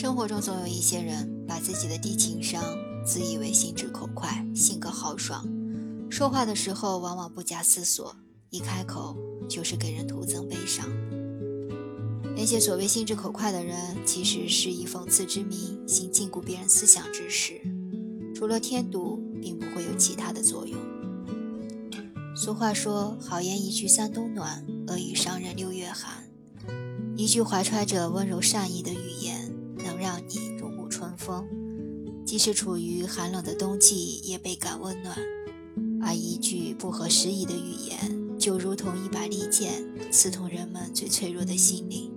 生活中总有一些人，把自己的低情商自以为心直口快、性格豪爽，说话的时候往往不假思索，一开口就是给人徒增悲伤。那些所谓心直口快的人，其实是以讽刺之名行禁锢别人思想之事，除了添堵，并不会有其他的作用。俗话说：“好言一句三冬暖，恶语伤人六月寒。”一句怀揣着温柔善意的语言，让你如沐春风，即使处于寒冷的冬季也倍感温暖；而一句不合时宜的语言，就如同一把利剑，刺痛人们最脆弱的心灵。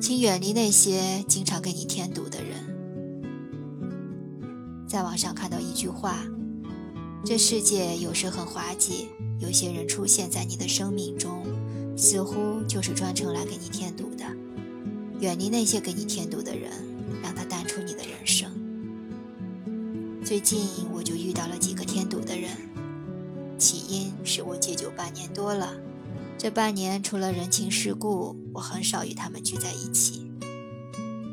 请远离那些经常给你添堵的人。在网上看到一句话。这世界有时很滑稽，有些人出现在你的生命中，似乎就是专程来给你添堵的。远离那些给你添堵的人，让他淡出你的人生。最近我就遇到了几个添堵的人，起因是我戒酒半年多了，这半年除了人情世故，我很少与他们聚在一起。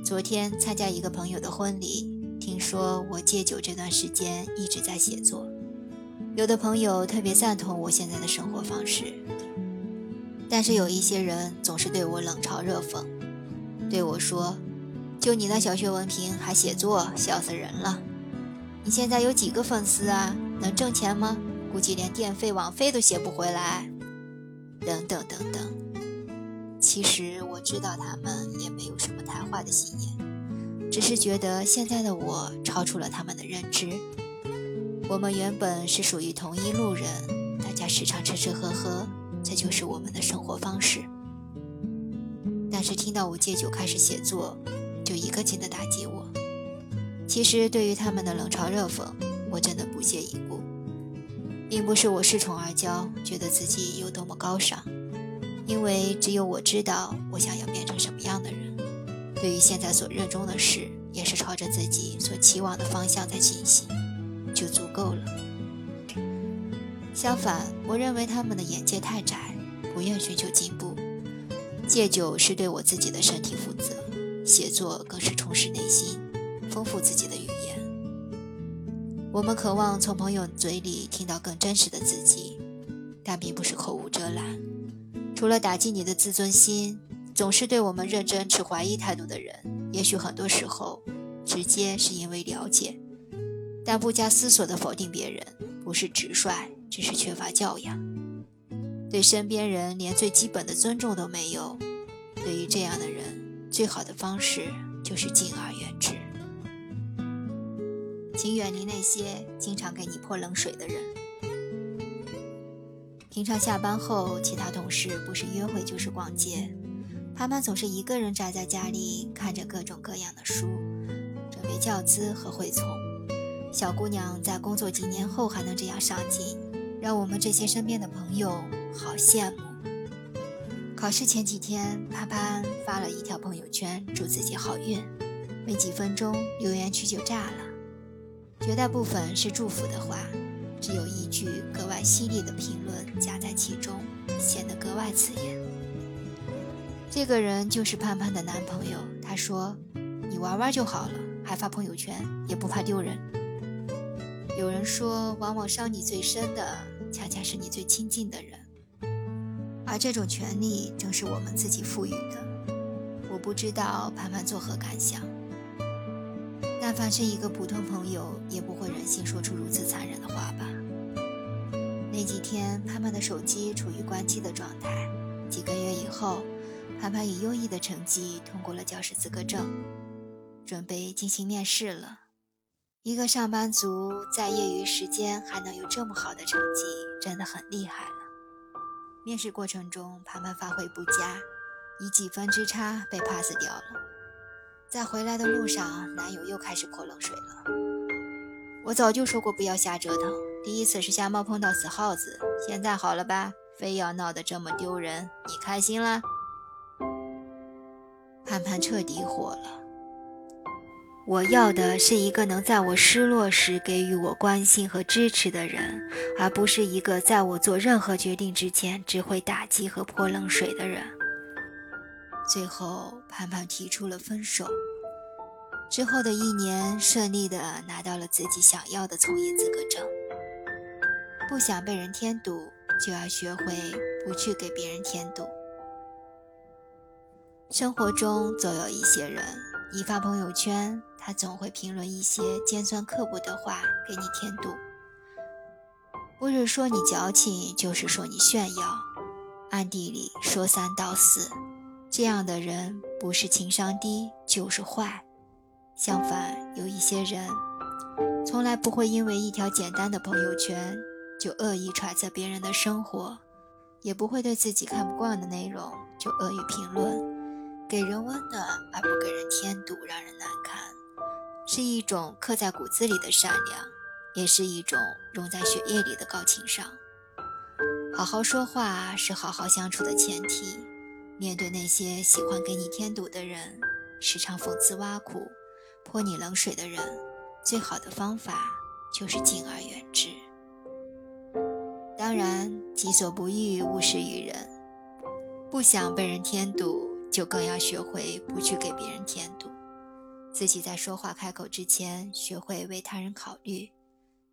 昨天参加一个朋友的婚礼，听说我戒酒这段时间一直在写作。有的朋友特别赞同我现在的生活方式，但是有一些人总是对我冷嘲热讽，对我说：“就你那小学文凭还写作，笑死人了！你现在有几个粉丝啊？能挣钱吗？估计连电费网费都写不回来。”等等等等。其实我知道他们也没有什么太坏的心眼，只是觉得现在的我超出了他们的认知。我们原本是属于同一路人，大家时常吃吃喝喝，这就是我们的生活方式。但是听到我戒酒开始写作，就一个劲的打击我。其实对于他们的冷嘲热讽，我真的不屑一顾，并不是我恃宠而骄，觉得自己有多么高尚，因为只有我知道我想要变成什么样的人。对于现在所热衷的事，也是朝着自己所期望的方向在进行。就足够了。相反，我认为他们的眼界太窄，不愿寻求进步。戒酒是对我自己的身体负责，写作更是充实内心，丰富自己的语言。我们渴望从朋友嘴里听到更真实的自己，但并不是口无遮拦。除了打击你的自尊心，总是对我们认真持怀疑态度的人，也许很多时候直接是因为了解。但不加思索地否定别人，不是直率，只是缺乏教养。对身边人连最基本的尊重都没有，对于这样的人，最好的方式就是敬而远之。请远离那些经常给你泼冷水的人。平常下班后，其他同事不是约会就是逛街，潘潘总是一个人宅在家里，看着各种各样的书，准备教资和会从。小姑娘在工作几年后还能这样上进，让我们这些身边的朋友好羡慕。考试前几天，潘潘发了一条朋友圈，祝自己好运。没几分钟，留言区就炸了，绝大部分是祝福的话，只有一句格外犀利的评论夹在其中，显得格外刺眼。这个人就是潘潘的男朋友，他说：“你玩玩就好了，还发朋友圈，也不怕丢人。”有人说，往往伤你最深的，恰恰是你最亲近的人，而这种权利正是我们自己赋予的。我不知道潘潘作何感想，但凡是一个普通朋友，也不会忍心说出如此残忍的话吧。那几天，潘潘的手机处于关机的状态。几个月以后，潘潘以优异的成绩通过了教师资格证，准备进行面试了。一个上班族在业余时间还能有这么好的成绩，真的很厉害了。面试过程中，潘潘发挥不佳，以几分之差被 pass 掉了。在回来的路上，男友又开始泼冷水了。我早就说过不要瞎折腾，第一次是瞎猫碰到死耗子，现在好了吧？非要闹得这么丢人，你开心了？潘潘彻底火了。我要的是一个能在我失落时给予我关心和支持的人，而不是一个在我做任何决定之前只会打击和泼冷水的人。最后盼盼提出了分手。之后的一年，顺利的拿到了自己想要的从业资格证。不想被人添堵，就要学会不去给别人添堵。生活中总有一些人，你发朋友圈，他总会评论一些尖酸刻薄的话给你添堵。不是说你矫情，就是说你炫耀，暗地里说三道四。这样的人不是情商低，就是坏。相反，有一些人从来不会因为一条简单的朋友圈就恶意揣测别人的生活，也不会对自己看不惯的内容就恶意评论，给人温暖而不给人添堵，让人难堪，是一种刻在骨子里的善良，也是一种融在血液里的高情商。好好说话是好好相处的前提。面对那些喜欢给你添堵的人，时常讽刺挖苦。泼你冷水的人，最好的方法就是敬而远之。当然，己所不欲，勿施于人。不想被人添堵，就更要学会不去给别人添堵。自己在说话开口之前，学会为他人考虑，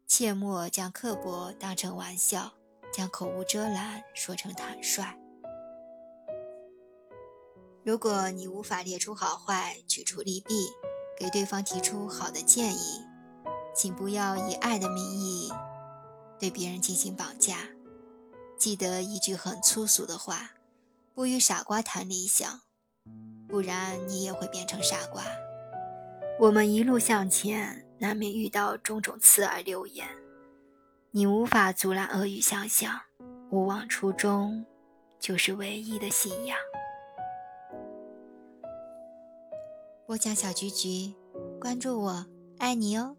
切莫将刻薄当成玩笑，将口无遮拦说成坦率。如果你无法列出好坏，举出利弊。给对方提出好的建议，请不要以爱的名义对别人进行绑架。记得一句很粗俗的话：不与傻瓜谈理想，不然你也会变成傻瓜。我们一路向前，难免遇到种种刺耳流言，你无法阻拦恶语相向。勿忘初衷，就是唯一的信仰。播讲小菊菊，关注我，爱你哦。